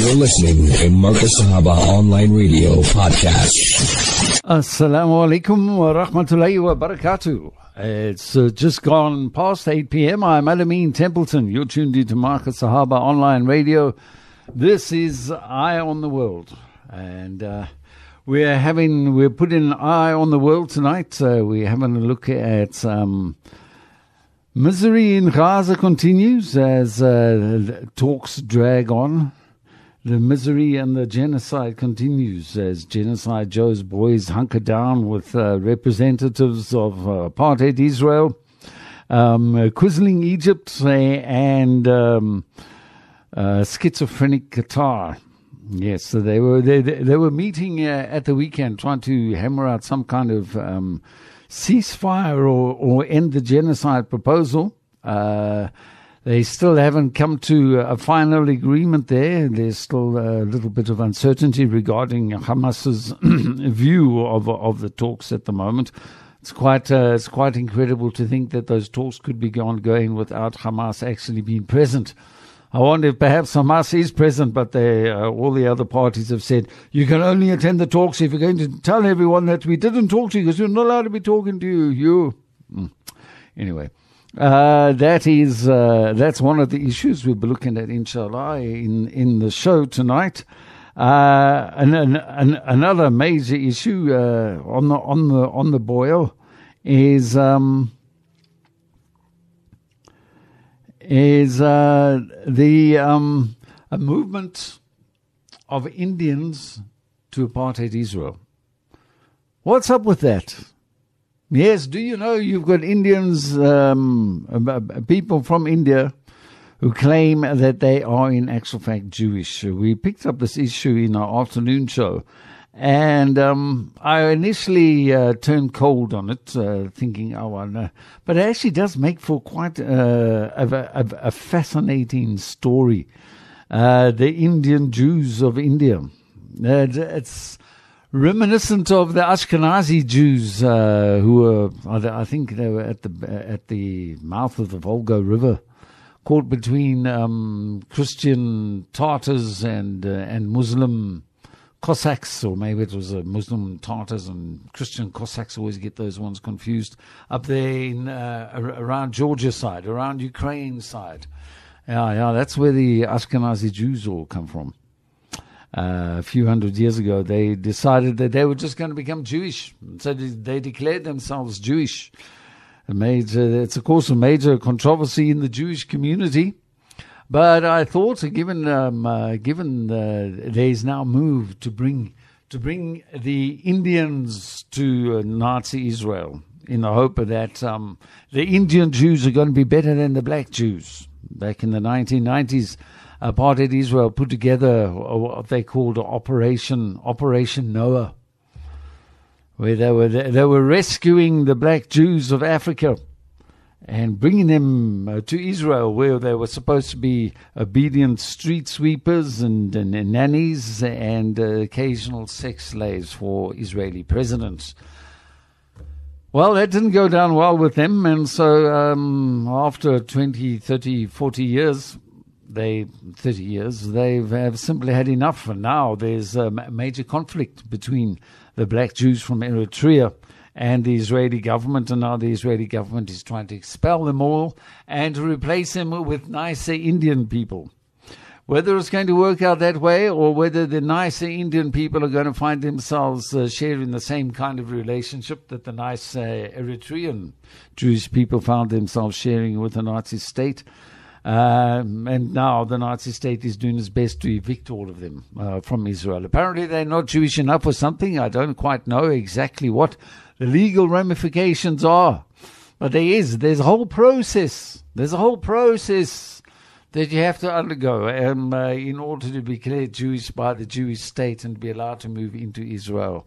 You're listening to Marcus Sahaba Online Radio Podcast. Assalamu alaikum wa rahmatullahi wa barakatuh. It's uh, just gone past 8 p.m. I'm Alameen Templeton. You're tuned into Marcus Sahaba Online Radio. This is Eye on the World. And uh, we're having, we're putting an eye on the world tonight. Uh, we're having a look at um, misery in Gaza continues as uh, talks drag on. The misery and the genocide continues as genocide Joe's boys hunker down with uh, representatives of uh, apartheid Israel, um, uh, Quisling Egypt, and um, uh, schizophrenic Qatar. Yes, so they were they they were meeting uh, at the weekend, trying to hammer out some kind of um, ceasefire or or end the genocide proposal. They still haven't come to a final agreement there. There's still a little bit of uncertainty regarding Hamas's view of of the talks at the moment. It's quite uh, it's quite incredible to think that those talks could be ongoing without Hamas actually being present. I wonder if perhaps Hamas is present, but they, uh, all the other parties have said you can only attend the talks if you're going to tell everyone that we didn't talk to you because we're not allowed to be talking to you. You. Mm. Anyway. Uh, that is uh, that's one of the issues we'll be looking at, inshallah, in in the show tonight. Uh, and, another major issue uh, on the on the on the boil is um, is uh, the um, a movement of Indians to apartheid Israel. What's up with that? Yes, do you know you've got Indians, um, people from India who claim that they are in actual fact Jewish. We picked up this issue in our afternoon show. And um, I initially uh, turned cold on it, uh, thinking, oh, I know. But it actually does make for quite uh, a, a, a, fascinating story. Uh, the Indian Jews of India. it's reminiscent of the Ashkenazi Jews uh, who were, I think they were at the at the mouth of the Volga River, caught between um, Christian Tartars and uh, and Muslim Cossacks, or maybe it was a Muslim Tartars and Christian Cossacks. Always get those ones confused. Up there in uh, around Georgia side, around Ukraine side. Yeah, yeah, that's where the Ashkenazi Jews all come from. Uh, a few hundred years ago, they decided that they were just going to become Jewish. So they declared themselves Jewish. Made, uh, it's, of course, a major controversy in the Jewish community. But I thought, given um, uh, given uh, there's now move to bring to bring the Indians to uh, Nazi Israel in the hope that um, the Indian Jews are going to be better than the black Jews. Back in the 1990s, apartheid Israel put together what they called Operation Operation Noah, where they were they were rescuing the black Jews of Africa and bringing them uh, to Israel, where they were supposed to be obedient street sweepers and, and, and nannies and uh, occasional sex slaves for Israeli presidents. Well, that didn't go down well with them, and so um, after 20, 30, 40 years, they 30 years they have simply had enough. And now there's a major conflict between the black Jews from Eritrea and the Israeli government. And now the Israeli government is trying to expel them all and to replace them with nicer Indian people. Whether it's going to work out that way or whether the nicer Indian people are going to find themselves uh, sharing the same kind of relationship that the nice uh, Eritrean Jewish people found themselves sharing with the Nazi state um, and now the Nazi state is doing its best to evict all of them uh, from Israel. Apparently, they're not Jewish enough or something. I don't quite know exactly what the legal ramifications are. But there is. There's a whole process. There's a whole process that you have to undergo um, uh, in order to be declared Jewish by the Jewish state and be allowed to move into Israel.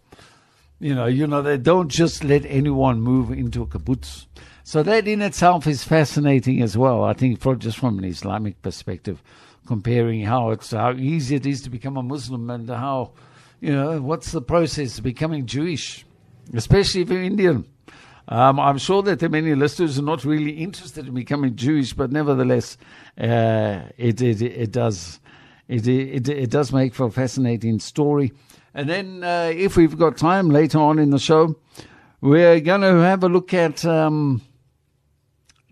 You know, you know, they don't just let anyone move into a kibbutz. So that in itself is fascinating as well. I think, for, just from an Islamic perspective, comparing how it's how easy it is to become a Muslim and how, you know, what's the process of becoming Jewish, especially if you're Indian. Um, I'm sure that there are many listeners who are not really interested in becoming Jewish, but nevertheless, uh, it, it, it does it, it, it does make for a fascinating story. And then, uh, if we've got time later on in the show, we're going to have a look at um,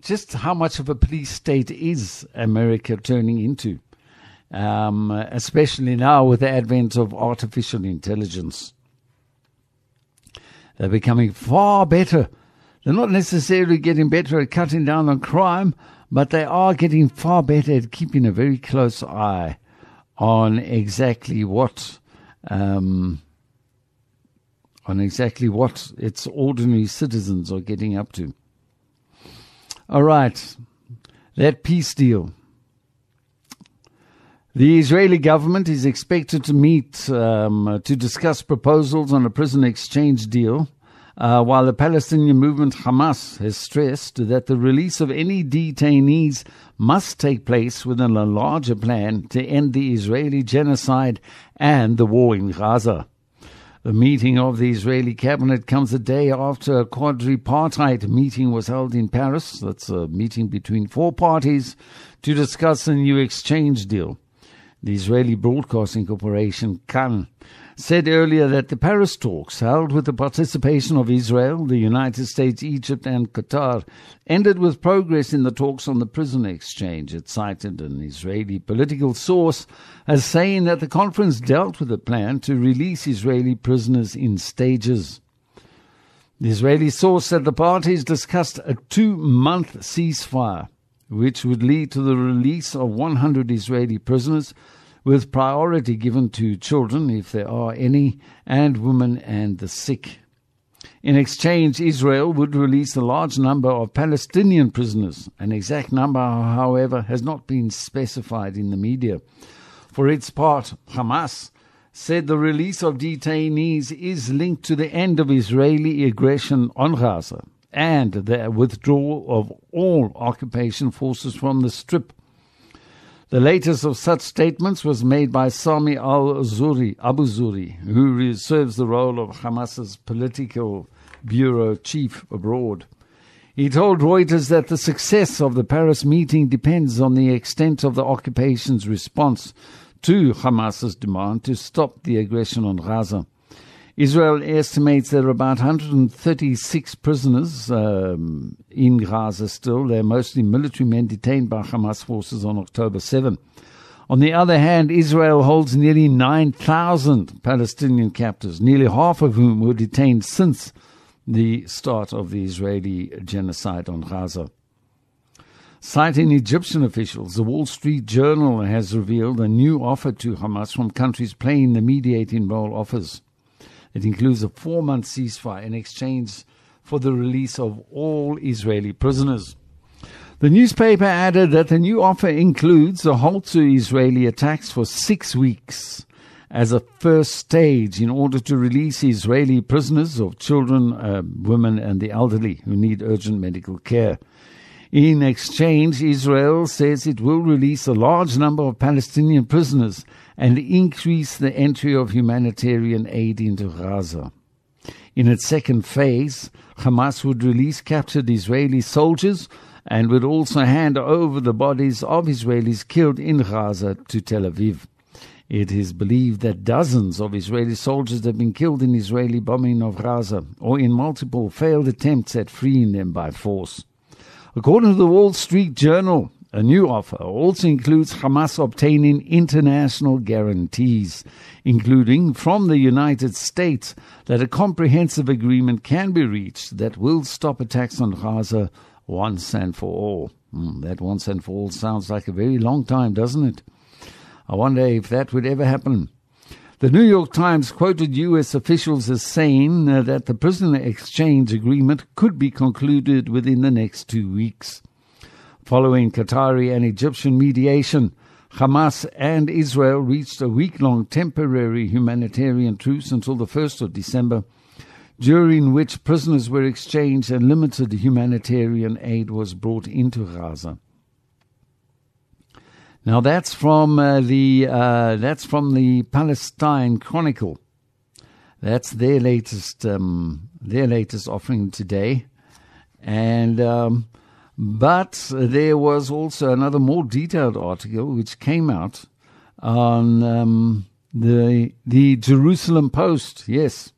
just how much of a police state is America turning into, um, especially now with the advent of artificial intelligence. They're becoming far better. They're not necessarily getting better at cutting down on crime, but they are getting far better at keeping a very close eye on exactly what um, on exactly what its ordinary citizens are getting up to. All right, that peace deal. The Israeli government is expected to meet um, to discuss proposals on a prison exchange deal, uh, while the Palestinian movement Hamas has stressed that the release of any detainees must take place within a larger plan to end the Israeli genocide and the war in Gaza. The meeting of the Israeli cabinet comes a day after a quadripartite meeting was held in Paris. That's a meeting between four parties to discuss a new exchange deal. The Israeli Broadcasting Corporation, Kan, said earlier that the Paris talks, held with the participation of Israel, the United States, Egypt, and Qatar, ended with progress in the talks on the prison exchange. It cited an Israeli political source as saying that the conference dealt with a plan to release Israeli prisoners in stages. The Israeli source said the parties discussed a two month ceasefire, which would lead to the release of 100 Israeli prisoners with priority given to children, if there are any, and women and the sick. In exchange, Israel would release a large number of Palestinian prisoners. An exact number, however, has not been specified in the media. For its part, Hamas said the release of detainees is linked to the end of Israeli aggression on Gaza and the withdrawal of all occupation forces from the Strip the latest of such statements was made by Sami al-Zuri, Abu Zuhri, who serves the role of Hamas's political bureau chief abroad. He told Reuters that the success of the Paris meeting depends on the extent of the occupation's response to Hamas's demand to stop the aggression on Gaza. Israel estimates there are about 136 prisoners um, in Gaza still. They're mostly military men detained by Hamas forces on October 7. On the other hand, Israel holds nearly 9,000 Palestinian captives, nearly half of whom were detained since the start of the Israeli genocide on Gaza. Citing Egyptian officials, the Wall Street Journal has revealed a new offer to Hamas from countries playing the mediating role offers. It includes a four month ceasefire in exchange for the release of all Israeli prisoners. The newspaper added that the new offer includes a halt to Israeli attacks for six weeks as a first stage in order to release Israeli prisoners of children, uh, women, and the elderly who need urgent medical care. In exchange, Israel says it will release a large number of Palestinian prisoners and increase the entry of humanitarian aid into Gaza. In its second phase, Hamas would release captured Israeli soldiers and would also hand over the bodies of Israelis killed in Gaza to Tel Aviv. It is believed that dozens of Israeli soldiers have been killed in Israeli bombing of Gaza or in multiple failed attempts at freeing them by force. According to the Wall Street Journal, a new offer also includes Hamas obtaining international guarantees, including from the United States, that a comprehensive agreement can be reached that will stop attacks on Gaza once and for all. Mm, that once and for all sounds like a very long time, doesn't it? I wonder if that would ever happen. The New York Times quoted U.S. officials as saying uh, that the prisoner exchange agreement could be concluded within the next two weeks. Following Qatari and Egyptian mediation, Hamas and Israel reached a week long temporary humanitarian truce until the 1st of December, during which prisoners were exchanged and limited humanitarian aid was brought into Gaza. Now that's from uh, the uh, that's from the Palestine Chronicle. That's their latest um, their latest offering today, and um, but there was also another more detailed article which came out on um, the the Jerusalem Post. Yes.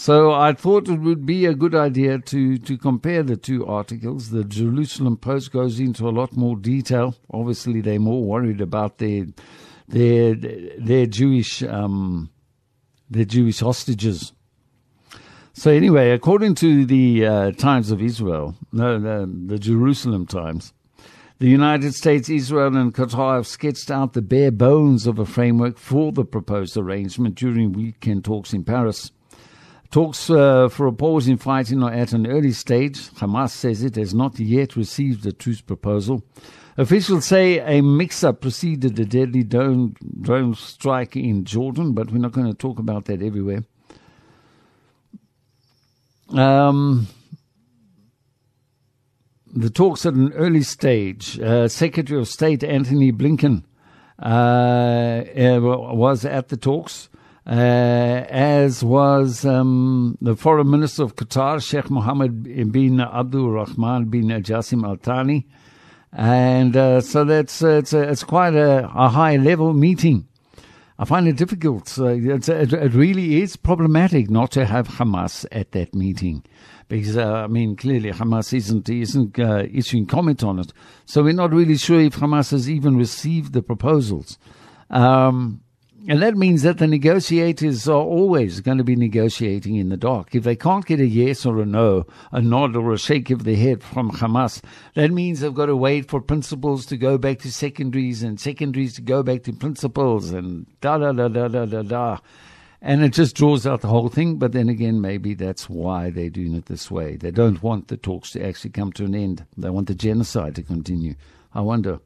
So I thought it would be a good idea to, to compare the two articles. The Jerusalem Post goes into a lot more detail. Obviously, they're more worried about their their their Jewish um, their Jewish hostages. So anyway, according to the uh, Times of Israel, no, the, the Jerusalem Times, the United States, Israel, and Qatar have sketched out the bare bones of a framework for the proposed arrangement during weekend talks in Paris. Talks uh, for a pause in fighting are at an early stage. Hamas says it has not yet received a truce proposal. Officials say a mix up preceded a deadly drone, drone strike in Jordan, but we're not going to talk about that everywhere. Um, the talks at an early stage. Uh, Secretary of State Antony Blinken uh, uh was at the talks uh, as was um, the Foreign Minister of Qatar, Sheikh Mohammed bin Abdul Rahman bin Jassim Al Thani. And uh, so that's uh, it's, it's quite a, a, high level meeting. I find it difficult. it, it, really is problematic not to have Hamas at that meeting because uh, I mean clearly Hamas isn't isn't uh, issuing comment on it, so we're not really sure if Hamas has even received the proposals. Um, and that means that the negotiators are always going to be negotiating in the dark. If they can't get a yes or a no, a nod or a shake of the head from Hamas, that means they've got to wait for principals to go back to secondaries and secondaries to go back to principals and da da da da da da da. And it just draws out the whole thing. But then again, maybe that's why they're doing it this way. They don't want the talks to actually come to an end. They want the genocide to continue. I wonder.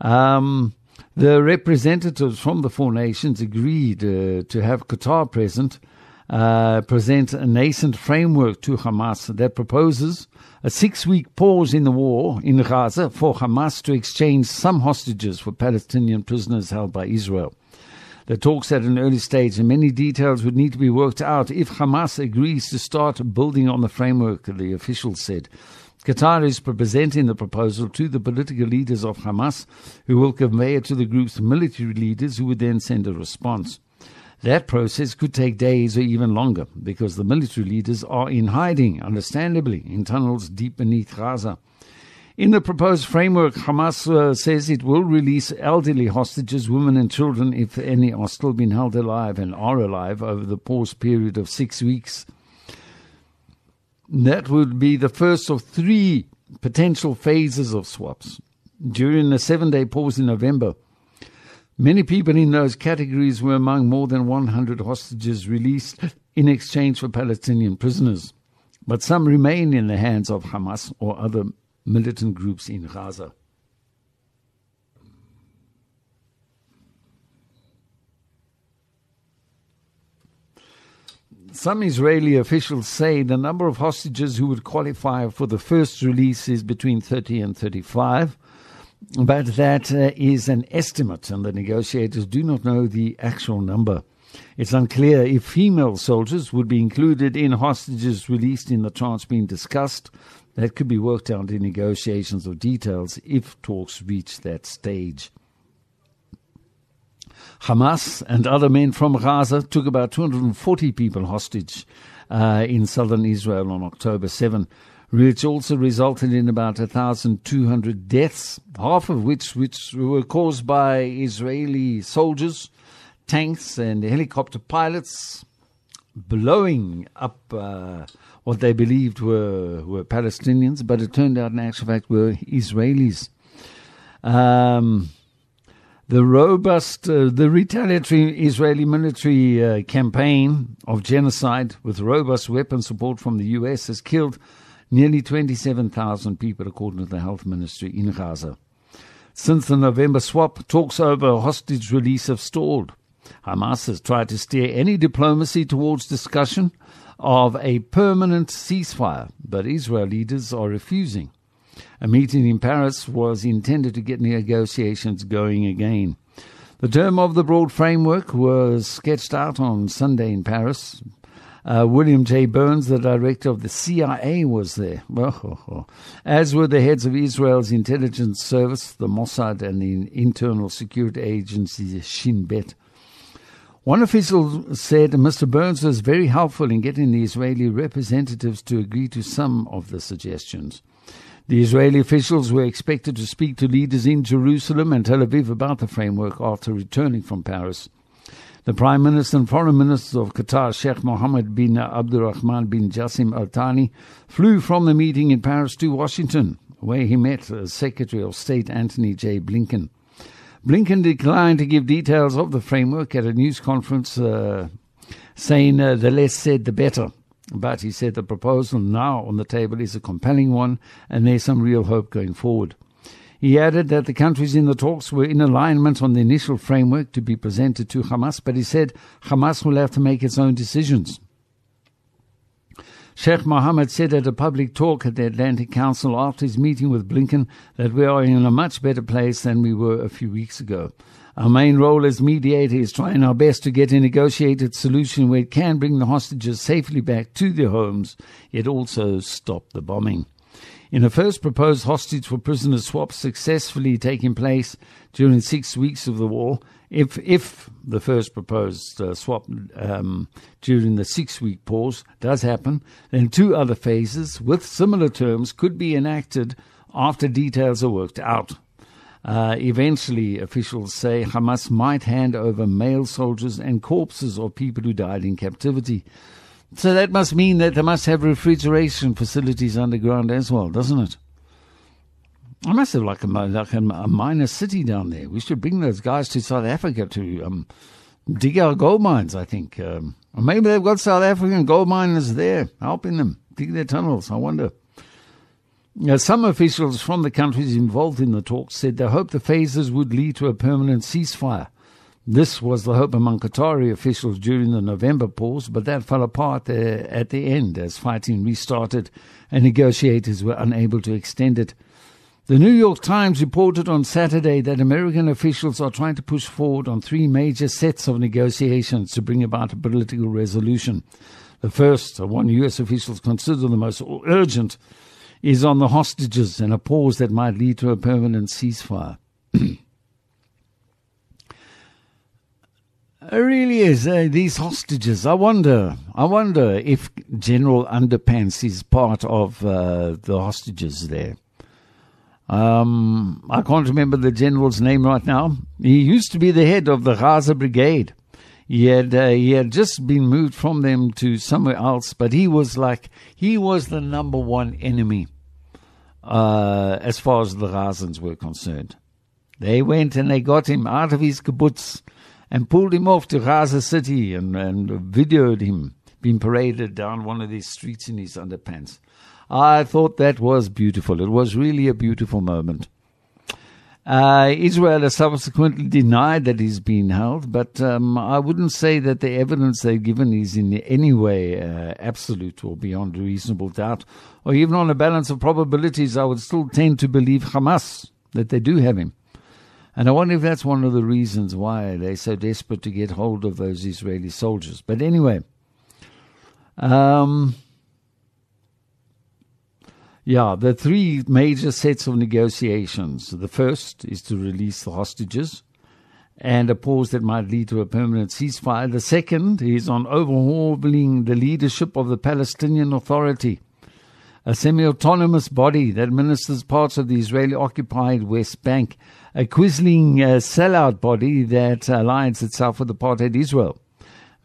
Um, the representatives from the four nations agreed uh, to have Qatar present, uh, present a nascent framework to Hamas that proposes a six week pause in the war in Gaza for Hamas to exchange some hostages for Palestinian prisoners held by Israel. The talks at an early stage and many details would need to be worked out if Hamas agrees to start building on the framework, the officials said. Qatar is presenting the proposal to the political leaders of Hamas, who will convey it to the group's military leaders, who would then send a response. That process could take days or even longer because the military leaders are in hiding, understandably, in tunnels deep beneath Gaza. In the proposed framework, Hamas uh, says it will release elderly hostages, women and children, if any are still being held alive and are alive over the pause period of six weeks. That would be the first of three potential phases of swaps. During the seven day pause in November, many people in those categories were among more than 100 hostages released in exchange for Palestinian prisoners. But some remain in the hands of Hamas or other militant groups in Gaza. Some Israeli officials say the number of hostages who would qualify for the first release is between 30 and 35, but that uh, is an estimate, and the negotiators do not know the actual number. It's unclear if female soldiers would be included in hostages released in the tranche being discussed. That could be worked out in negotiations of details if talks reach that stage. Hamas and other men from Gaza took about 240 people hostage uh, in southern Israel on October 7, which also resulted in about 1,200 deaths, half of which, which were caused by Israeli soldiers, tanks, and helicopter pilots blowing up uh, what they believed were, were Palestinians, but it turned out in actual fact were Israelis. Um, the robust, uh, the retaliatory Israeli military uh, campaign of genocide with robust weapon support from the U.S. has killed nearly 27,000 people, according to the health ministry in Gaza. Since the November swap, talks over hostage release have stalled. Hamas has tried to steer any diplomacy towards discussion of a permanent ceasefire, but Israel leaders are refusing. A meeting in Paris was intended to get negotiations going again. The term of the broad framework was sketched out on Sunday in Paris. Uh, William J. Burns, the director of the CIA, was there, as were the heads of Israel's intelligence service, the Mossad, and the internal security agency Shin Bet. One official said Mr. Burns was very helpful in getting the Israeli representatives to agree to some of the suggestions. The Israeli officials were expected to speak to leaders in Jerusalem and Tel Aviv about the framework after returning from Paris. The Prime Minister and Foreign Minister of Qatar, Sheikh Mohammed bin Abdulrahman bin Jassim Al Thani, flew from the meeting in Paris to Washington, where he met Secretary of State Antony J. Blinken. Blinken declined to give details of the framework at a news conference, uh, saying uh, the less said the better. But he said the proposal now on the table is a compelling one and there's some real hope going forward. He added that the countries in the talks were in alignment on the initial framework to be presented to Hamas, but he said Hamas will have to make its own decisions. Sheikh Mohammed said at a public talk at the Atlantic Council after his meeting with Blinken that we are in a much better place than we were a few weeks ago. Our main role as mediator is trying our best to get a negotiated solution where it can bring the hostages safely back to their homes, yet also stop the bombing. In a first proposed hostage for prisoner swap successfully taking place during six weeks of the war, if if the first proposed uh, swap um, during the six-week pause does happen, then two other phases with similar terms could be enacted after details are worked out. Uh, eventually, officials say Hamas might hand over male soldiers and corpses of people who died in captivity. So that must mean that they must have refrigeration facilities underground as well, doesn't it? I must have like a like a, minor city down there. We should bring those guys to South Africa to um, dig our gold mines. I think, um, or maybe they've got South African gold miners there helping them dig their tunnels. I wonder. Now, some officials from the countries involved in the talks said they hoped the phases would lead to a permanent ceasefire. This was the hope among Qatari officials during the November pause, but that fell apart uh, at the end as fighting restarted and negotiators were unable to extend it. The New York Times reported on Saturday that American officials are trying to push forward on three major sets of negotiations to bring about a political resolution. The first, one U.S. officials consider the most urgent, is on the hostages and a pause that might lead to a permanent ceasefire. It really is. Uh, these hostages. I wonder. I wonder if General Underpants is part of uh, the hostages there. Um, I can't remember the general's name right now. He used to be the head of the Gaza Brigade. He had uh, he had just been moved from them to somewhere else, but he was like he was the number one enemy uh, as far as the Gazans were concerned. They went and they got him out of his kibbutz and pulled him off to Gaza City and, and videoed him being paraded down one of these streets in his underpants. I thought that was beautiful. It was really a beautiful moment. Uh, Israel has subsequently denied that he's been held, but um, I wouldn't say that the evidence they've given is in any way uh, absolute or beyond reasonable doubt, or even on a balance of probabilities. I would still tend to believe Hamas that they do have him. And I wonder if that's one of the reasons why they're so desperate to get hold of those Israeli soldiers. But anyway, um, yeah, the three major sets of negotiations. The first is to release the hostages and a pause that might lead to a permanent ceasefire. The second is on overhauling the leadership of the Palestinian Authority a semi autonomous body that administers parts of the Israeli occupied West Bank, a quisling uh, sellout body that aligns itself with apartheid Israel.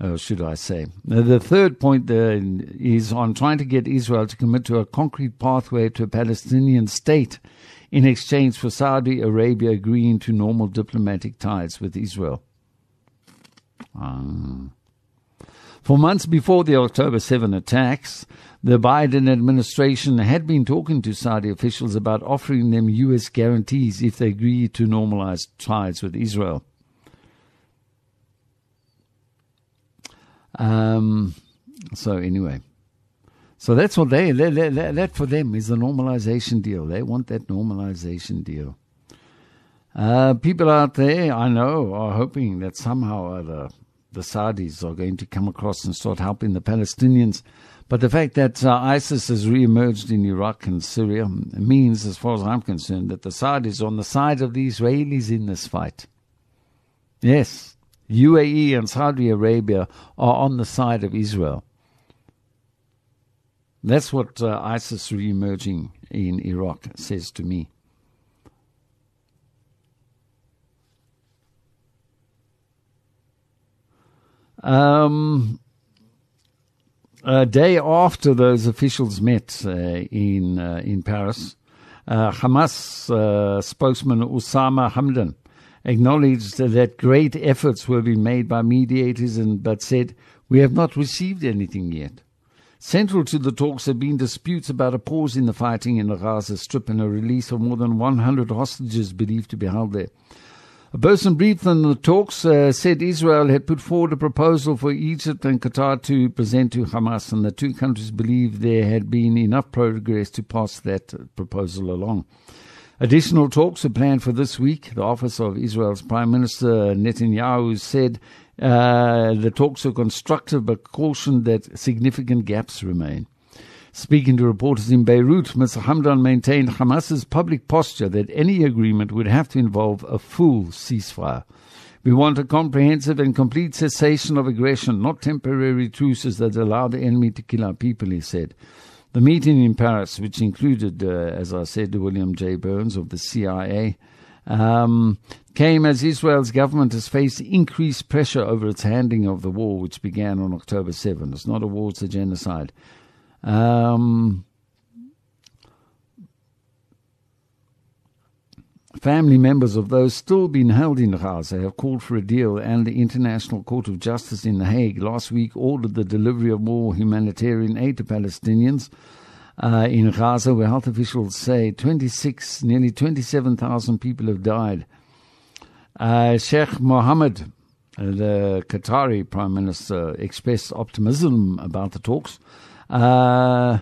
Or should I say? The third point uh, is on trying to get Israel to commit to a concrete pathway to a Palestinian state in exchange for Saudi Arabia agreeing to normal diplomatic ties with Israel. Uh. For months before the October 7 attacks, the Biden administration had been talking to Saudi officials about offering them U.S. guarantees if they agree to normalize ties with Israel. Um, so, anyway. So that's what they, that, that, that for them is the normalization deal. They want that normalization deal. Uh, people out there, I know, are hoping that somehow or other the Saudis are going to come across and start helping the Palestinians. But the fact that uh, ISIS has re-emerged in Iraq and Syria means, as far as I'm concerned, that the Saudis are on the side of the Israelis in this fight. Yes, UAE and Saudi Arabia are on the side of Israel. That's what uh, ISIS re-emerging in Iraq says to me. Um, a day after those officials met uh, in uh, in Paris, uh, Hamas uh, spokesman Osama Hamdan acknowledged that great efforts were being made by mediators, and but said we have not received anything yet. Central to the talks have been disputes about a pause in the fighting in the Gaza Strip and a release of more than 100 hostages believed to be held there. A person briefed on the talks uh, said Israel had put forward a proposal for Egypt and Qatar to present to Hamas, and the two countries believed there had been enough progress to pass that proposal along. Additional talks are planned for this week. The office of Israel's Prime Minister Netanyahu said uh, the talks are constructive but cautioned that significant gaps remain. Speaking to reporters in Beirut, Mr. Hamdan maintained Hamas's public posture that any agreement would have to involve a full ceasefire. We want a comprehensive and complete cessation of aggression, not temporary truces that allow the enemy to kill our people, he said. The meeting in Paris, which included, uh, as I said, William J. Burns of the CIA, um, came as Israel's government has faced increased pressure over its handling of the war, which began on October 7. It's not a war, it's a genocide. Um, family members of those still being held in Gaza have called for a deal, and the International Court of Justice in The Hague last week ordered the delivery of more humanitarian aid to Palestinians. Uh, in Gaza, where health officials say 26, nearly 27,000 people have died. Uh, Sheikh Mohammed, uh, the Qatari Prime Minister, expressed optimism about the talks. Uh,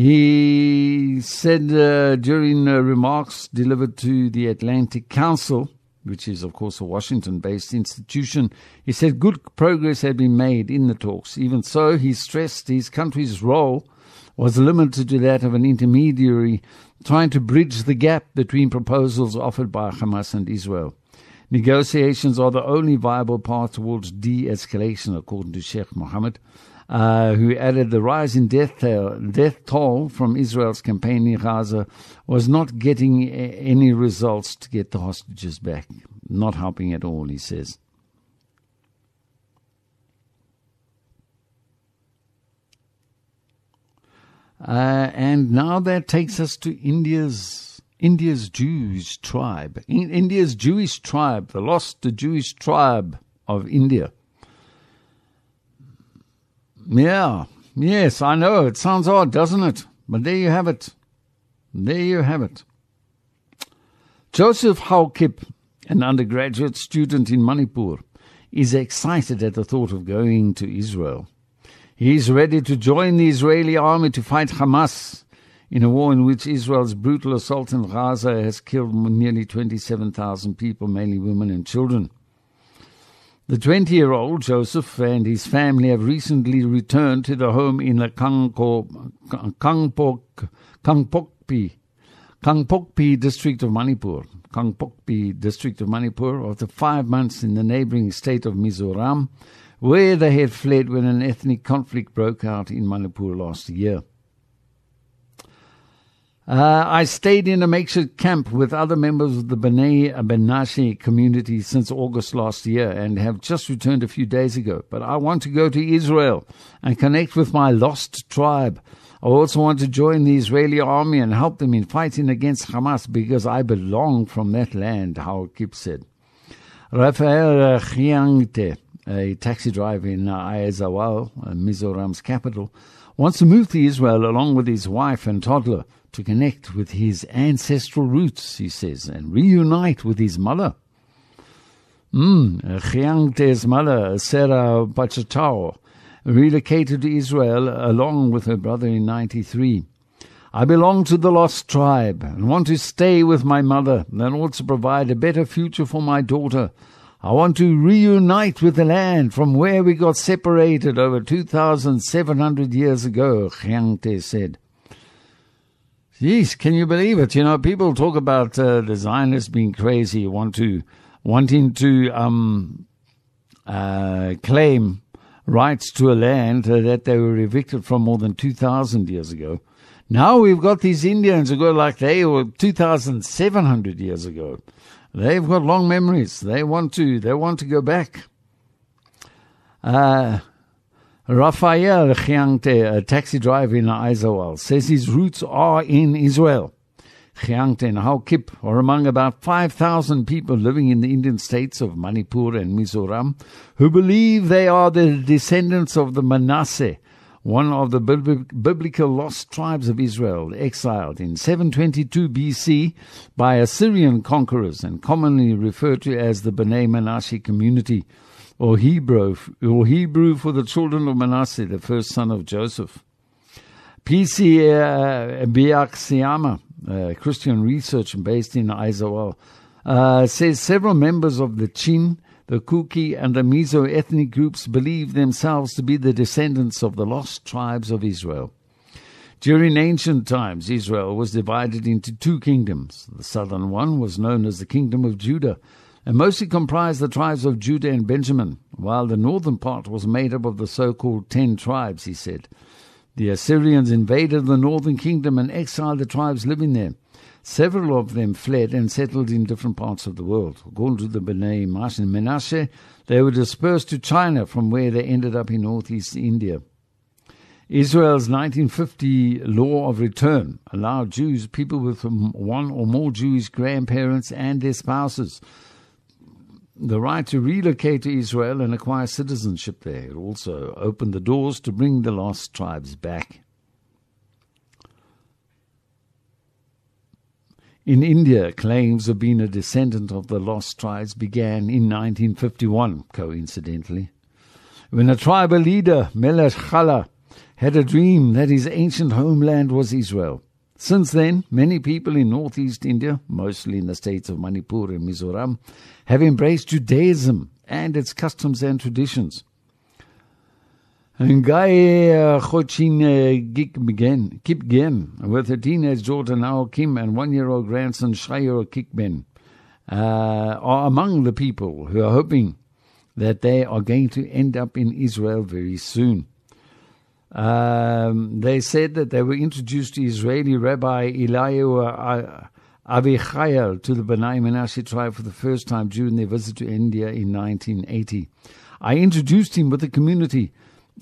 he said uh, during uh, remarks delivered to the Atlantic Council, which is, of course, a Washington based institution, he said good progress had been made in the talks. Even so, he stressed his country's role was limited to that of an intermediary trying to bridge the gap between proposals offered by Hamas and Israel. Negotiations are the only viable path towards de escalation, according to Sheikh Mohammed uh, who added the rise in death, death toll from Israel's campaign in Gaza was not getting any results to get the hostages back. Not helping at all, he says. Uh, and now that takes us to India's India's Jewish tribe. In India's Jewish tribe, the lost Jewish tribe of India. Yeah, yes, I know. It sounds odd, doesn't it? But there you have it. There you have it. Joseph Haukip, an undergraduate student in Manipur, is excited at the thought of going to Israel. He is ready to join the Israeli army to fight Hamas in a war in which Israel's brutal assault in Gaza has killed nearly 27,000 people, mainly women and children. The 20 year old Joseph and his family have recently returned to the home in the Kangpo, Kangpok, Kangpokpi, Kangpokpi district of Manipur. Kangpokpi district of Manipur after five months in the neighboring state of Mizoram, where they had fled when an ethnic conflict broke out in Manipur last year. Uh, I stayed in a makeshift camp with other members of the B'nai Menashe community since August last year and have just returned a few days ago. But I want to go to Israel and connect with my lost tribe. I also want to join the Israeli army and help them in fighting against Hamas because I belong from that land, Haukip said. Rafael uh, Chiangte, a taxi driver in uh, Aizawl, uh, Mizoram's capital, wants to move to Israel along with his wife and toddler to connect with his ancestral roots, he says, and reunite with his mother. Mm, Chiangte's mother, Sarah Bachatao, relocated to Israel along with her brother in 93. I belong to the lost tribe and want to stay with my mother and also provide a better future for my daughter. I want to reunite with the land from where we got separated over 2,700 years ago, Chiangte said. Jeez, can you believe it? You know, people talk about uh, the Zionists being crazy, want to, wanting to um, uh, claim rights to a land uh, that they were evicted from more than 2,000 years ago. Now we've got these Indians who go like they were 2,700 years ago. They've got long memories. They want to. They want to go back. Uh, Raphael Chiangte, a taxi driver in Aizawl, says his roots are in Israel. Chiangte and Haukip are among about 5,000 people living in the Indian states of Manipur and Mizoram who believe they are the descendants of the Manasseh, one of the biblical lost tribes of Israel, exiled in 722 BC by Assyrian conquerors and commonly referred to as the Bnei Manasseh community, or Hebrew, or Hebrew for the children of Manasseh, the first son of Joseph. P.C. Uh, Biaksiama, uh, Christian research based in Aizawl, uh, says several members of the Chin the Kuki and the Mizo ethnic groups believe themselves to be the descendants of the lost tribes of Israel. During ancient times, Israel was divided into two kingdoms. The southern one was known as the Kingdom of Judah, and mostly comprised the tribes of Judah and Benjamin, while the northern part was made up of the so called ten tribes, he said. The Assyrians invaded the northern kingdom and exiled the tribes living there. Several of them fled and settled in different parts of the world. According to the Bnei Menashe, they were dispersed to China from where they ended up in northeast India. Israel's 1950 law of return allowed Jews, people with one or more Jewish grandparents and their spouses, the right to relocate to Israel and acquire citizenship there. Also opened the doors to bring the lost tribes back. In India, claims of being a descendant of the lost tribes began in 1951, coincidentally, when a tribal leader, Melech Khala, had a dream that his ancient homeland was Israel. Since then, many people in northeast India, mostly in the states of Manipur and Mizoram, have embraced Judaism and its customs and traditions. And Guy uh, Khochin uh, Kipgen with her teenage daughter now Kim and one-year-old grandson Shayer Kikben uh, are among the people who are hoping that they are going to end up in Israel very soon. Um, they said that they were introduced to Israeli Rabbi Eliyahu Avichail to the Bnei Menashe tribe for the first time during their visit to India in 1980. I introduced him with the community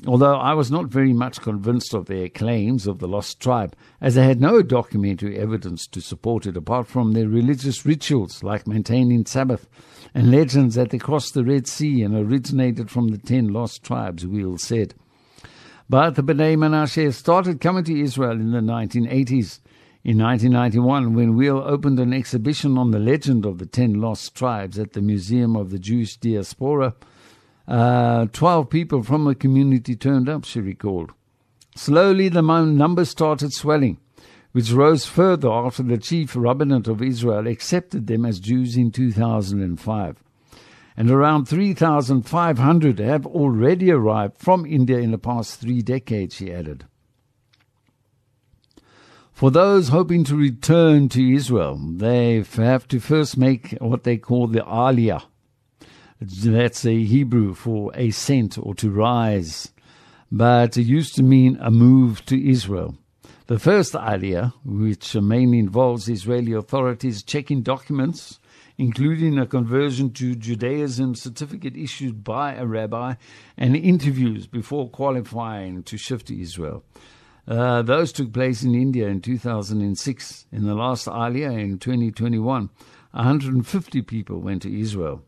although I was not very much convinced of their claims of the lost tribe, as they had no documentary evidence to support it apart from their religious rituals like maintaining Sabbath and legends that they crossed the Red Sea and originated from the ten lost tribes, Weil said. But the Bnei Menashe started coming to Israel in the 1980s. In 1991, when Weil opened an exhibition on the legend of the ten lost tribes at the Museum of the Jewish Diaspora, uh, 12 people from the community turned up, she recalled. Slowly, the numbers started swelling, which rose further after the chief rabbinate of Israel accepted them as Jews in 2005. And around 3,500 have already arrived from India in the past three decades, she added. For those hoping to return to Israel, they have to first make what they call the Aliyah, that's a Hebrew for ascent or to rise, but it used to mean a move to Israel. The first aliyah, which mainly involves Israeli authorities checking documents, including a conversion to Judaism certificate issued by a rabbi, and interviews before qualifying to shift to Israel. Uh, those took place in India in 2006. In the last aliyah in 2021, 150 people went to Israel.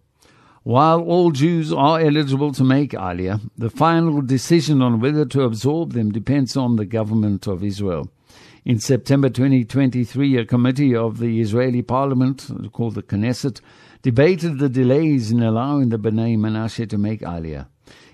While all Jews are eligible to make Aliyah, the final decision on whether to absorb them depends on the government of Israel. In September 2023, a committee of the Israeli parliament, called the Knesset, debated the delays in allowing the Bnei Menashe to make Aliyah.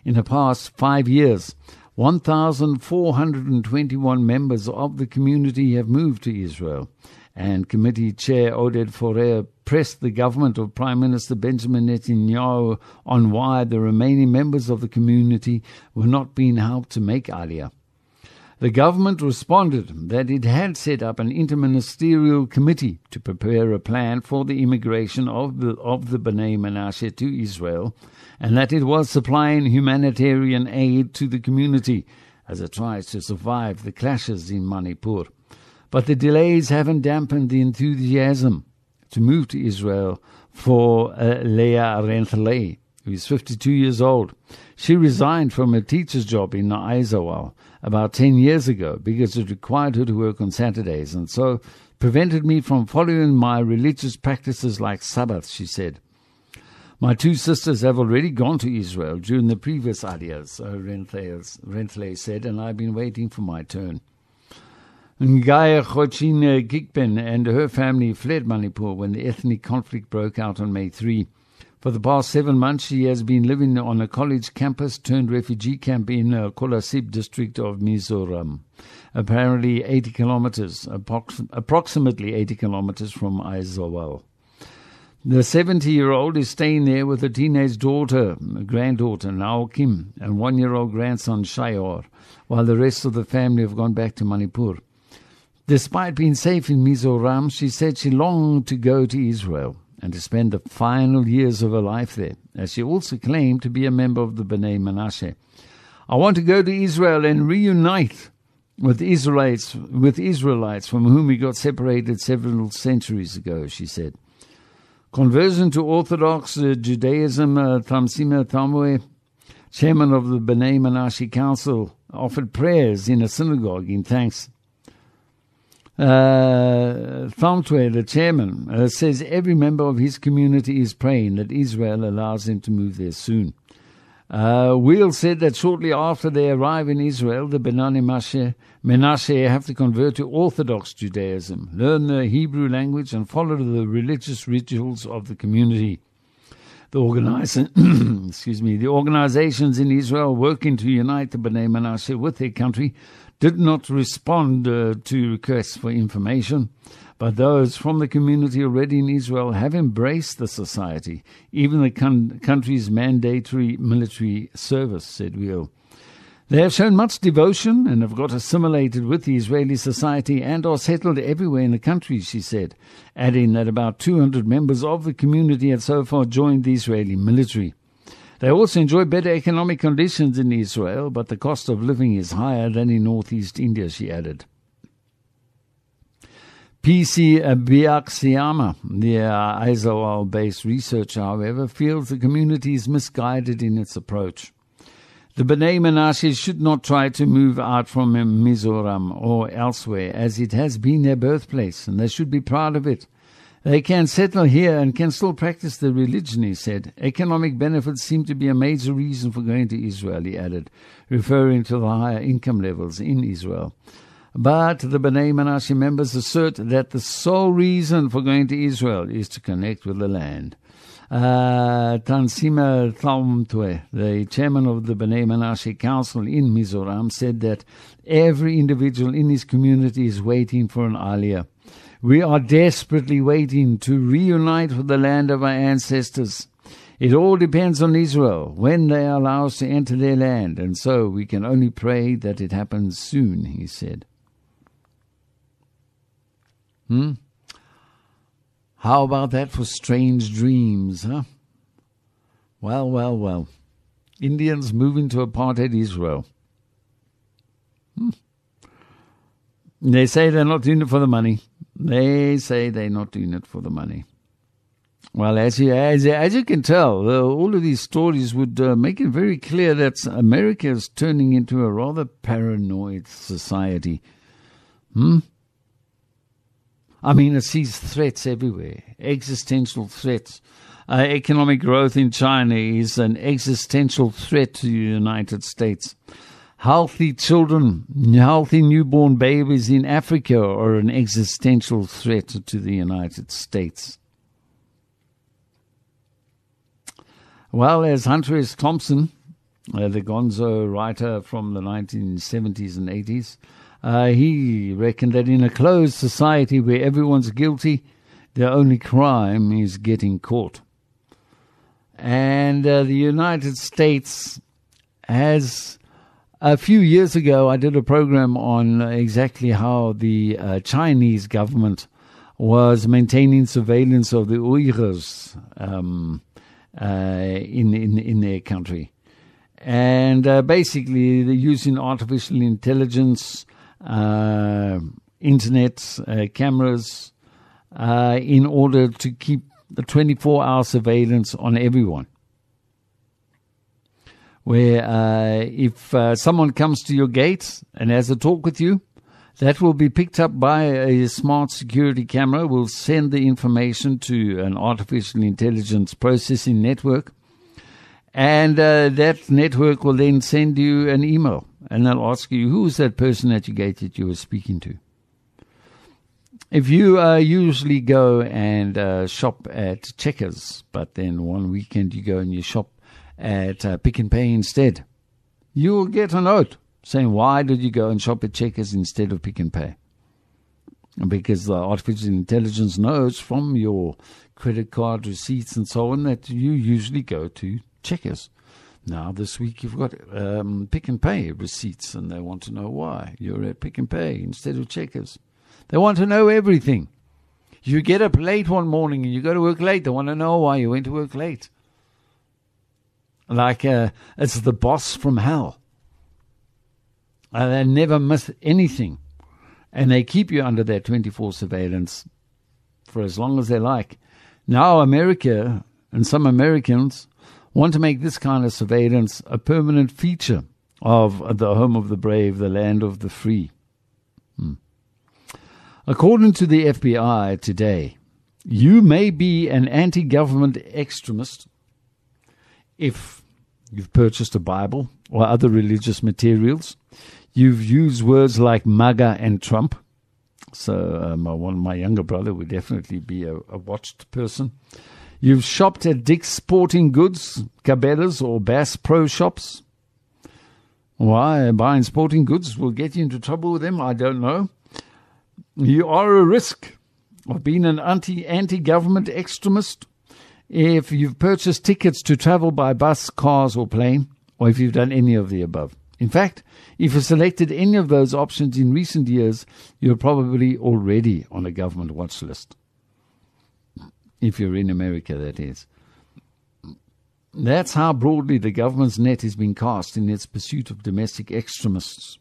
In the past five years, 1,421 members of the community have moved to Israel, and committee chair Oded Forer pressed the government of Prime Minister Benjamin Netanyahu on why the remaining members of the community were not being helped to make Aliyah. The government responded that it had set up an interministerial committee to prepare a plan for the immigration of the, of the B'nai Menashe to Israel and that it was supplying humanitarian aid to the community as it tries to survive the clashes in Manipur. But the delays haven't dampened the enthusiasm to move to Israel for uh, Leah Renthaleh, who is 52 years old. She resigned from a teacher's job in Aizawl about 10 years ago because it required her to work on Saturdays and so prevented me from following my religious practices like Sabbath, she said. My two sisters have already gone to Israel during the previous Aliyahs, Renthaleh said, and I've been waiting for my turn. Ngaya Khochine Gikben and her family fled Manipur when the ethnic conflict broke out on May 3. For the past seven months, she has been living on a college campus turned refugee camp in uh, Kolasib district of Mizoram, apparently 80 kilometers, approx- approximately 80 kilometers from Aizawl. The 70 year old is staying there with a teenage daughter, granddaughter, Nao Kim, and one year old grandson, Shayor, while the rest of the family have gone back to Manipur. Despite being safe in Mizoram, she said she longed to go to Israel and to spend the final years of her life there, as she also claimed to be a member of the B'nai Menashe. I want to go to Israel and reunite with Israelites, with Israelites from whom we got separated several centuries ago, she said. Conversion to Orthodox uh, Judaism, uh, Tamsima chairman of the B'nai Menashe Council, offered prayers in a synagogue in thanks. Uh, the chairman, uh, says every member of his community is praying that Israel allows them to move there soon. Uh, Wheel said that shortly after they arrive in Israel, the B'nai Menashe have to convert to Orthodox Judaism, learn the Hebrew language, and follow the religious rituals of the community. The organization, excuse me, the organizations in Israel working to unite the B'nai Menashe with their country did not respond uh, to requests for information. But those from the community already in Israel have embraced the society, even the con- country's mandatory military service, said Wheel. They have shown much devotion and have got assimilated with the Israeli society and are settled everywhere in the country, she said, adding that about 200 members of the community have so far joined the Israeli military. They also enjoy better economic conditions in Israel, but the cost of living is higher than in northeast India, she added. PC Biaxiama, the uh, Aizawl based researcher, however, feels the community is misguided in its approach. The B'nai Menashe should not try to move out from Mizoram or elsewhere, as it has been their birthplace, and they should be proud of it. They can settle here and can still practice their religion, he said. Economic benefits seem to be a major reason for going to Israel, he added, referring to the higher income levels in Israel. But the B'nai Menashe members assert that the sole reason for going to Israel is to connect with the land. Uh, Tansima Thaumtwe, the chairman of the B'nai Menashe Council in Mizoram, said that every individual in his community is waiting for an aliyah. We are desperately waiting to reunite with the land of our ancestors. It all depends on Israel when they allow us to enter their land, and so we can only pray that it happens soon, he said. Hmm? How about that for strange dreams, huh? Well, well, well. Indians moving to apartheid Israel. Hmm. They say they're not doing it for the money. They say they're not doing it for the money. Well, as you, as, as you can tell, uh, all of these stories would uh, make it very clear that America is turning into a rather paranoid society. Hmm? I mean, it sees threats everywhere, existential threats. Uh, economic growth in China is an existential threat to the United States. Healthy children, healthy newborn babies in Africa are an existential threat to the United States. Well, as Hunter S. Thompson, uh, the gonzo writer from the 1970s and 80s, uh, he reckoned that in a closed society where everyone's guilty, their only crime is getting caught. And uh, the United States has, a few years ago, I did a program on exactly how the uh, Chinese government was maintaining surveillance of the Uyghurs um, uh, in, in, in their country. And uh, basically, they're using artificial intelligence, uh, internet, uh, cameras, uh, in order to keep the 24 hour surveillance on everyone. Where uh, if uh, someone comes to your gate and has a talk with you, that will be picked up by a smart security camera, will send the information to an artificial intelligence processing network. And uh, that network will then send you an email and they'll ask you, who is that person at your gate that you were speaking to? If you uh, usually go and uh, shop at Checkers, but then one weekend you go and you shop at uh, Pick n Pay instead, you will get a note saying, Why did you go and shop at Checkers instead of Pick n Pay? Because the artificial intelligence knows from your credit card receipts and so on that you usually go to Checkers. Now, this week you've got um, Pick n Pay receipts, and they want to know why you're at Pick n Pay instead of Checkers. They want to know everything. You get up late one morning and you go to work late. They want to know why you went to work late. Like uh, it's the boss from hell. Uh, they never miss anything. And they keep you under their 24 surveillance for as long as they like. Now, America and some Americans want to make this kind of surveillance a permanent feature of the home of the brave, the land of the free. Hmm. According to the FBI today, you may be an anti government extremist if you've purchased a Bible or other religious materials. You've used words like MAGA and Trump. So, uh, my, one, my younger brother would definitely be a, a watched person. You've shopped at Dick's Sporting Goods, Cabela's, or Bass Pro Shops. Why buying sporting goods will get you into trouble with them, I don't know. You are a risk of being an anti anti government extremist if you've purchased tickets to travel by bus, cars, or plane, or if you've done any of the above. In fact, if you've selected any of those options in recent years, you're probably already on a government watch list. If you're in America, that is. That's how broadly the government's net has been cast in its pursuit of domestic extremists.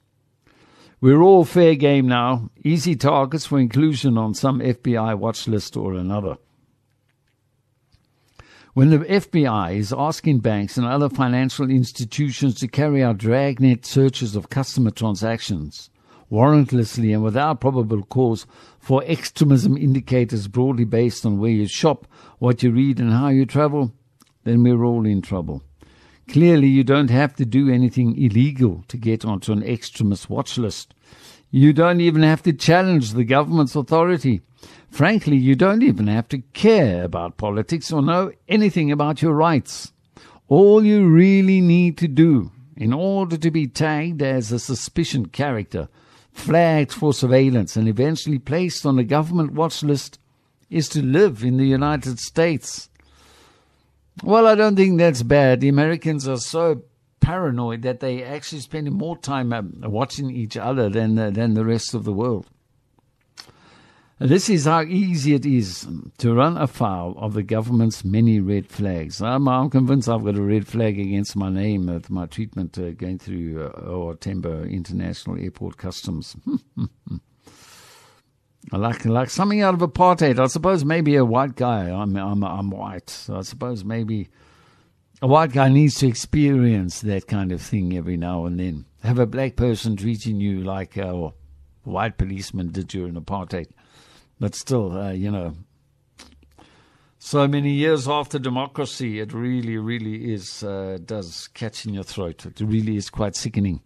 We're all fair game now, easy targets for inclusion on some FBI watch list or another. When the FBI is asking banks and other financial institutions to carry out dragnet searches of customer transactions, warrantlessly and without probable cause, for extremism indicators broadly based on where you shop, what you read, and how you travel, then we're all in trouble. Clearly, you don't have to do anything illegal to get onto an extremist watch list. You don't even have to challenge the government's authority. Frankly, you don't even have to care about politics or know anything about your rights. All you really need to do in order to be tagged as a suspicious character, flagged for surveillance, and eventually placed on a government watch list is to live in the United States. Well, I don't think that's bad. The Americans are so paranoid that they actually spend more time uh, watching each other than uh, than the rest of the world. This is how easy it is to run afoul of the government's many red flags. I'm, I'm convinced I've got a red flag against my name at my treatment uh, going through uh, Tambo International Airport Customs. like like something out of apartheid. I suppose maybe a white guy. I'm I'm I'm white. So I suppose maybe a white guy needs to experience that kind of thing every now and then. Have a black person treating you like a white policeman did during apartheid. But still, uh, you know, so many years after democracy, it really, really is uh, does catch in your throat. It really is quite sickening.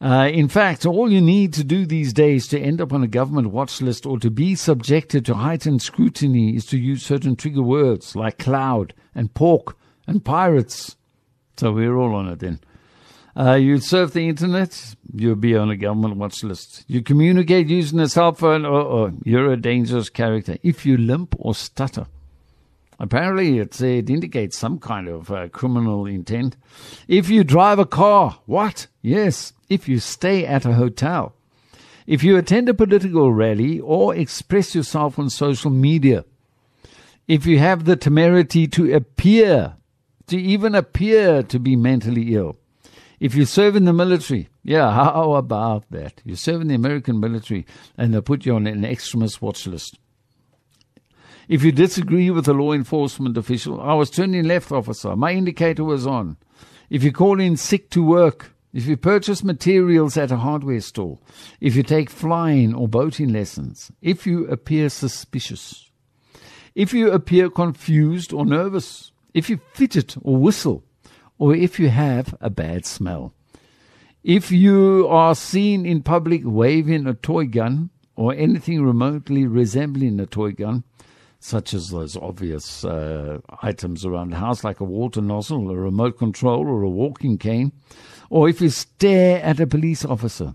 Uh, in fact, all you need to do these days to end up on a government watch list or to be subjected to heightened scrutiny is to use certain trigger words like cloud and pork and pirates. So we're all on it then. Uh, you surf the internet, you'll be on a government watch list. You communicate using a cell phone, or, or you're a dangerous character. If you limp or stutter, apparently it, it indicates some kind of uh, criminal intent. If you drive a car, what? Yes. If you stay at a hotel, if you attend a political rally or express yourself on social media, if you have the temerity to appear, to even appear to be mentally ill, if you serve in the military, yeah, how about that? You serve in the American military and they put you on an extremist watch list. If you disagree with a law enforcement official, I was turning left, officer. My indicator was on. If you call in sick to work, if you purchase materials at a hardware store, if you take flying or boating lessons, if you appear suspicious, if you appear confused or nervous, if you fidget or whistle, or if you have a bad smell. If you are seen in public waving a toy gun or anything remotely resembling a toy gun, such as those obvious uh, items around the house like a water nozzle, a remote control, or a walking cane, or if you stare at a police officer,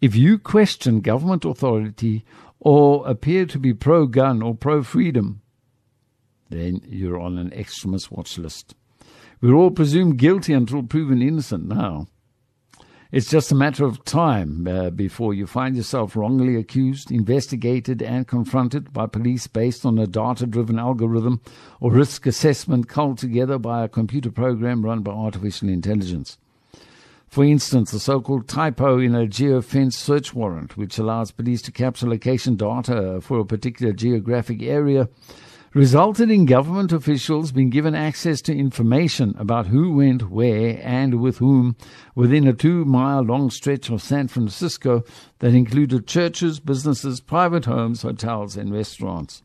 if you question government authority or appear to be pro gun or pro freedom, then you're on an extremist watch list. We're all presumed guilty until proven innocent now. It's just a matter of time uh, before you find yourself wrongly accused, investigated, and confronted by police based on a data driven algorithm or risk assessment culled together by a computer program run by artificial intelligence. For instance, the so called typo in a geofence search warrant, which allows police to capture location data for a particular geographic area, resulted in government officials being given access to information about who went where and with whom within a two mile long stretch of San Francisco that included churches, businesses, private homes, hotels, and restaurants.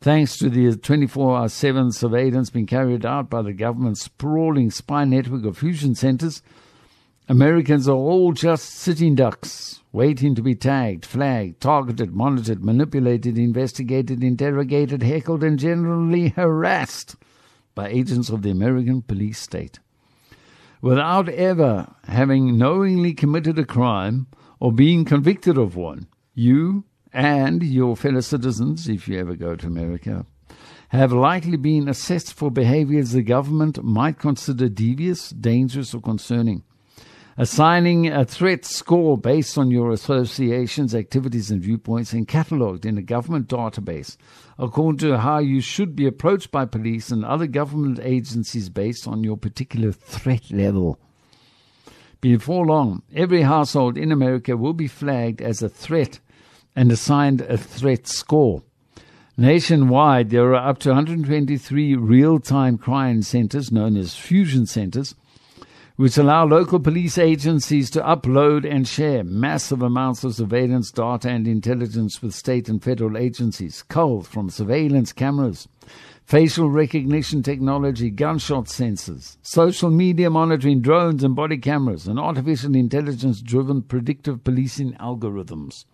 Thanks to the 24 hour 7 surveillance being carried out by the government's sprawling spy network of fusion centers, Americans are all just sitting ducks, waiting to be tagged, flagged, targeted, monitored, manipulated, investigated, interrogated, heckled, and generally harassed by agents of the American police state. Without ever having knowingly committed a crime or being convicted of one, you and your fellow citizens, if you ever go to America, have likely been assessed for behaviors the government might consider devious, dangerous, or concerning assigning a threat score based on your associations, activities, and viewpoints, and catalogued in a government database according to how you should be approached by police and other government agencies based on your particular threat level. Before long, every household in America will be flagged as a threat and assigned a threat score. Nationwide, there are up to 123 real time crime centers known as fusion centers which allow local police agencies to upload and share massive amounts of surveillance data and intelligence with state and federal agencies, culled from surveillance cameras, facial recognition technology, gunshot sensors, social media monitoring, drones and body cameras, and artificial intelligence driven predictive policing algorithms.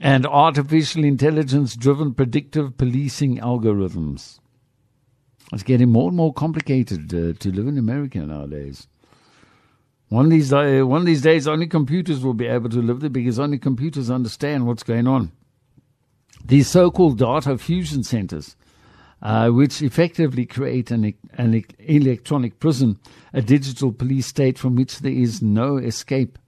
And artificial intelligence driven predictive policing algorithms. It's getting more and more complicated uh, to live in America nowadays. One of these uh, one of these days, only computers will be able to live there because only computers understand what's going on. These so-called data fusion centers, uh, which effectively create an, an electronic prison, a digital police state from which there is no escape.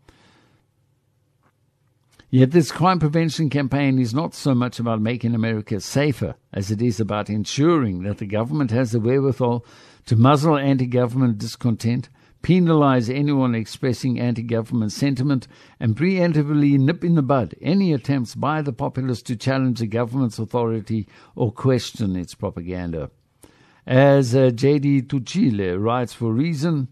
Yet this crime prevention campaign is not so much about making America safer as it is about ensuring that the government has the wherewithal to muzzle anti government discontent, penalize anyone expressing anti government sentiment, and preemptively nip in the bud any attempts by the populace to challenge the government's authority or question its propaganda. As uh, J.D. Tuccille writes for Reason,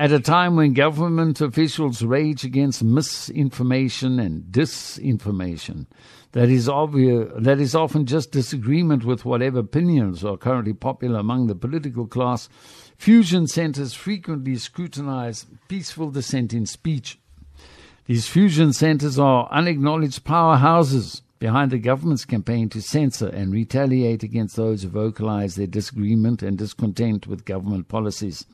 at a time when government officials rage against misinformation and disinformation, that is, obvious, that is often just disagreement with whatever opinions are currently popular among the political class, fusion centers frequently scrutinize peaceful dissent in speech. These fusion centers are unacknowledged powerhouses behind the government's campaign to censor and retaliate against those who vocalize their disagreement and discontent with government policies.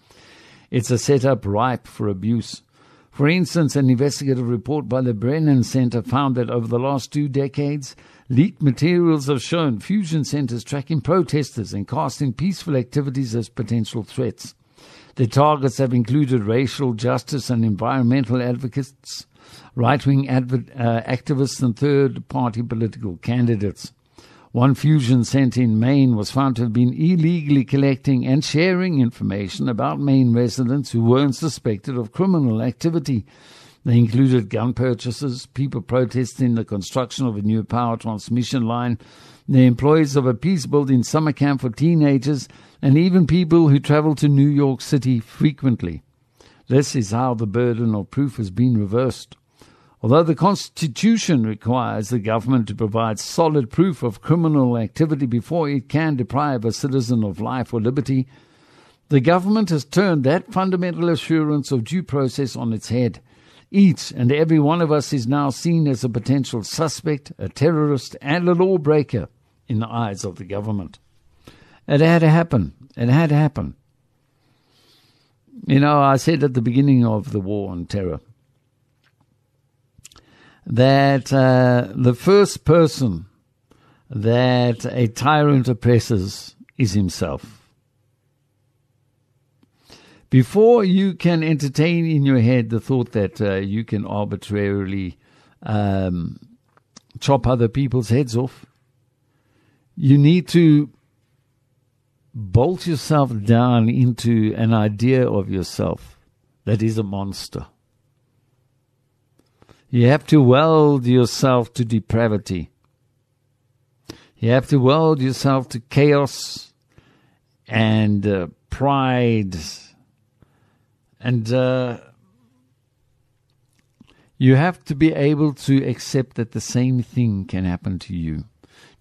It's a setup ripe for abuse. For instance, an investigative report by the Brennan Center found that over the last two decades, leaked materials have shown fusion centers tracking protesters and casting peaceful activities as potential threats. The targets have included racial justice and environmental advocates, right wing adv- uh, activists, and third party political candidates. One fusion center in Maine was found to have been illegally collecting and sharing information about Maine residents who weren't suspected of criminal activity. They included gun purchases, people protesting the construction of a new power transmission line, the employees of a peace building summer camp for teenagers, and even people who travel to New York City frequently. This is how the burden of proof has been reversed. Although the Constitution requires the government to provide solid proof of criminal activity before it can deprive a citizen of life or liberty, the government has turned that fundamental assurance of due process on its head. Each and every one of us is now seen as a potential suspect, a terrorist, and a lawbreaker in the eyes of the government. It had to happen. It had to happen. You know, I said at the beginning of the war on terror that uh, the first person that a tyrant oppresses is himself. Before you can entertain in your head the thought that uh, you can arbitrarily um, chop other people's heads off, you need to bolt yourself down into an idea of yourself that is a monster. You have to weld yourself to depravity. You have to weld yourself to chaos and uh, pride. And uh, you have to be able to accept that the same thing can happen to you.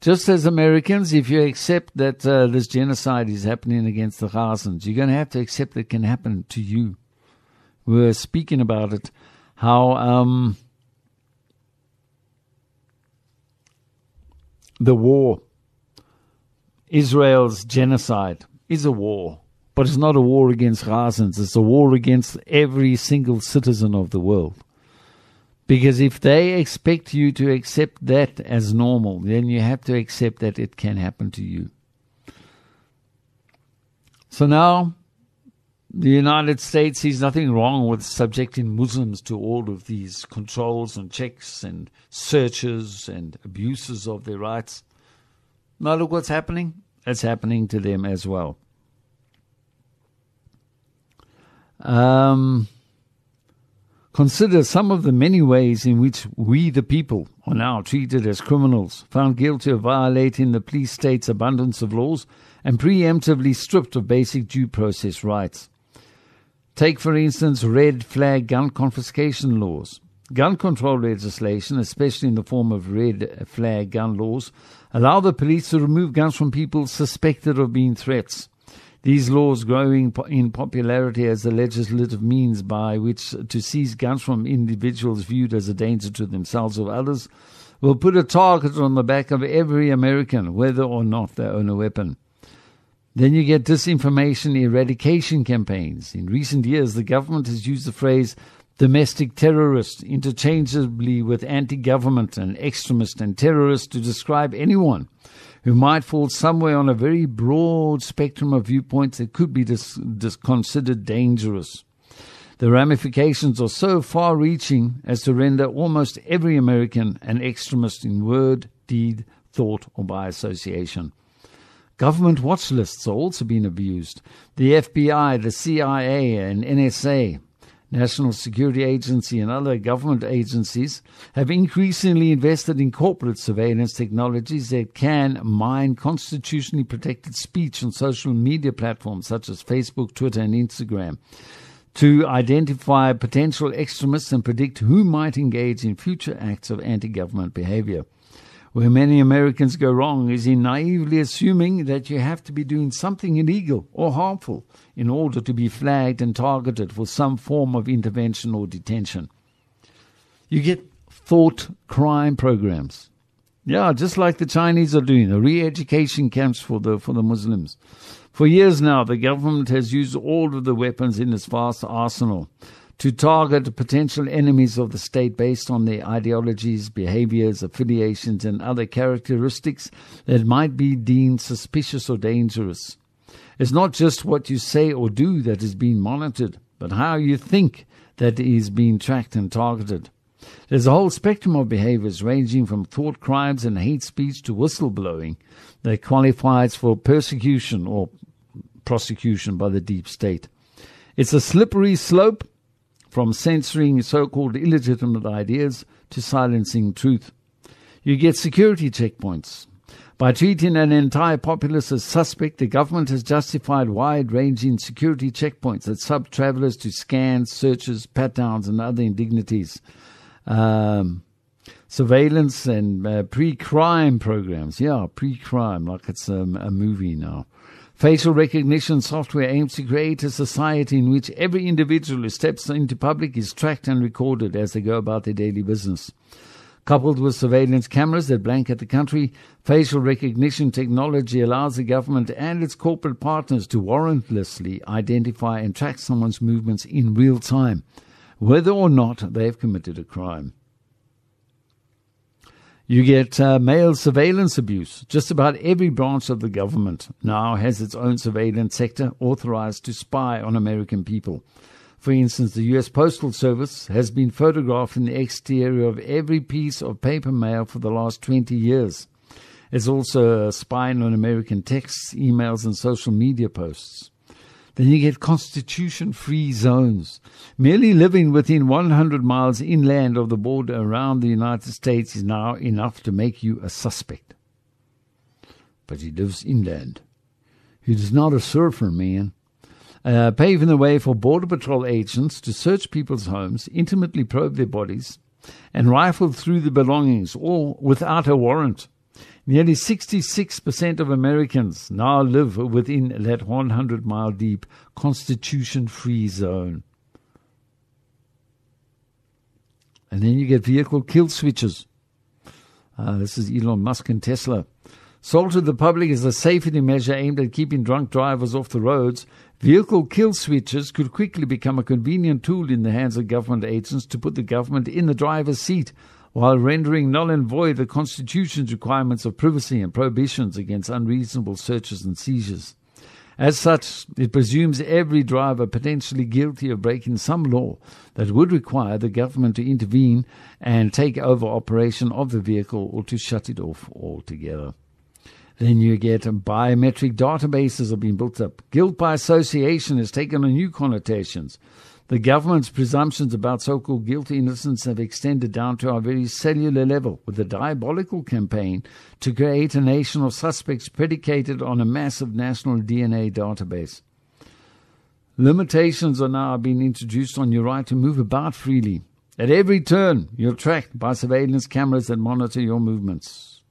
Just as Americans, if you accept that uh, this genocide is happening against the Gazans, you're going to have to accept that it can happen to you. We are speaking about it, how um, the war, Israel's genocide, is a war. But it's not a war against Gazans, it's a war against every single citizen of the world. Because if they expect you to accept that as normal, then you have to accept that it can happen to you. So now, the United States sees nothing wrong with subjecting Muslims to all of these controls and checks and searches and abuses of their rights. Now, look what's happening. It's happening to them as well. Um, Consider some of the many ways in which we, the people, are now treated as criminals, found guilty of violating the police state's abundance of laws, and preemptively stripped of basic due process rights. Take, for instance, red flag gun confiscation laws. Gun control legislation, especially in the form of red flag gun laws, allow the police to remove guns from people suspected of being threats. These laws growing in popularity as the legislative means by which to seize guns from individuals viewed as a danger to themselves or others will put a target on the back of every American, whether or not they own a weapon. Then you get disinformation eradication campaigns. In recent years, the government has used the phrase domestic terrorist interchangeably with anti government and extremist and terrorist to describe anyone who might fall somewhere on a very broad spectrum of viewpoints that could be dis- dis- considered dangerous. The ramifications are so far reaching as to render almost every American an extremist in word, deed, thought, or by association. Government watch lists are also being abused. The FBI, the CIA, and NSA National Security Agency and other government agencies have increasingly invested in corporate surveillance technologies that can mine constitutionally protected speech on social media platforms such as Facebook, Twitter, and Instagram to identify potential extremists and predict who might engage in future acts of anti government behavior. Where many Americans go wrong is in naively assuming that you have to be doing something illegal or harmful in order to be flagged and targeted for some form of intervention or detention. You get thought crime programs. Yeah, just like the Chinese are doing, the re-education camps for the for the Muslims. For years now, the government has used all of the weapons in its vast arsenal to target potential enemies of the state based on their ideologies, behaviors, affiliations, and other characteristics that might be deemed suspicious or dangerous. It's not just what you say or do that is being monitored, but how you think that is being tracked and targeted. There's a whole spectrum of behaviors ranging from thought crimes and hate speech to whistleblowing that qualifies for persecution or prosecution by the deep state. It's a slippery slope from censoring so called illegitimate ideas to silencing truth. You get security checkpoints. By treating an entire populace as suspect, the government has justified wide ranging security checkpoints that sub travelers to scans, searches, pat downs, and other indignities. Um, surveillance and uh, pre crime programs. Yeah, pre crime, like it's um, a movie now. Facial recognition software aims to create a society in which every individual who steps into public is tracked and recorded as they go about their daily business. Coupled with surveillance cameras that blanket the country, facial recognition technology allows the government and its corporate partners to warrantlessly identify and track someone's movements in real time, whether or not they have committed a crime. You get uh, mail surveillance abuse. Just about every branch of the government now has its own surveillance sector authorized to spy on American people. For instance, the U.S. Postal Service has been photographing the exterior of every piece of paper mail for the last 20 years. It's also spying on American texts, emails, and social media posts. Then you get constitution free zones. Merely living within 100 miles inland of the border around the United States is now enough to make you a suspect. But he lives inland. He is not a surfer, man. Uh, paving the way for Border Patrol agents to search people's homes, intimately probe their bodies, and rifle through the belongings, all without a warrant. Nearly 66% of Americans now live within that 100 mile deep constitution free zone. And then you get vehicle kill switches. Uh, this is Elon Musk and Tesla. Sold to the public as a safety measure aimed at keeping drunk drivers off the roads, vehicle kill switches could quickly become a convenient tool in the hands of government agents to put the government in the driver's seat while rendering null and void the Constitution's requirements of privacy and prohibitions against unreasonable searches and seizures. As such, it presumes every driver potentially guilty of breaking some law that would require the government to intervene and take over operation of the vehicle or to shut it off altogether. Then you get biometric databases are being built up. Guilt by association has taken on new connotations. The government's presumptions about so called guilty innocence have extended down to our very cellular level with a diabolical campaign to create a nation of suspects predicated on a massive national DNA database. Limitations are now being introduced on your right to move about freely. At every turn, you're tracked by surveillance cameras that monitor your movements.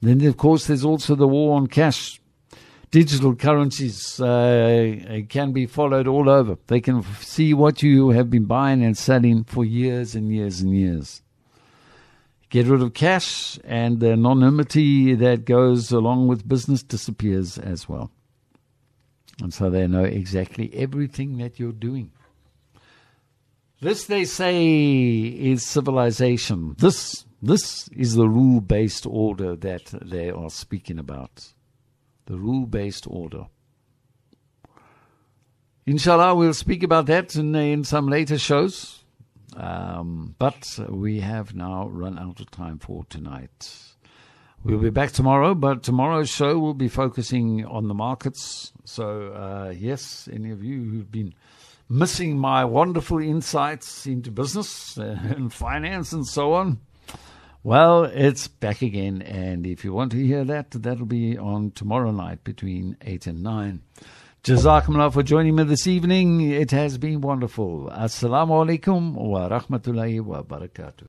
Then, of course, there's also the war on cash digital currencies uh, can be followed all over. They can see what you have been buying and selling for years and years and years. Get rid of cash, and the anonymity that goes along with business disappears as well. And so they know exactly everything that you're doing. This, they say, is civilization. This, this is the rule based order that they are speaking about the rule based order. Inshallah, we'll speak about that in, in some later shows. Um, but we have now run out of time for tonight. We'll be back tomorrow, but tomorrow's show will be focusing on the markets. So, uh, yes, any of you who've been missing my wonderful insights into business and finance and so on, well, it's back again, and if you want to hear that, that'll be on tomorrow night between 8 and 9. Jazakumullah for joining me this evening. It has been wonderful. Assalamu alaikum wa rahmatullahi wa barakatuh.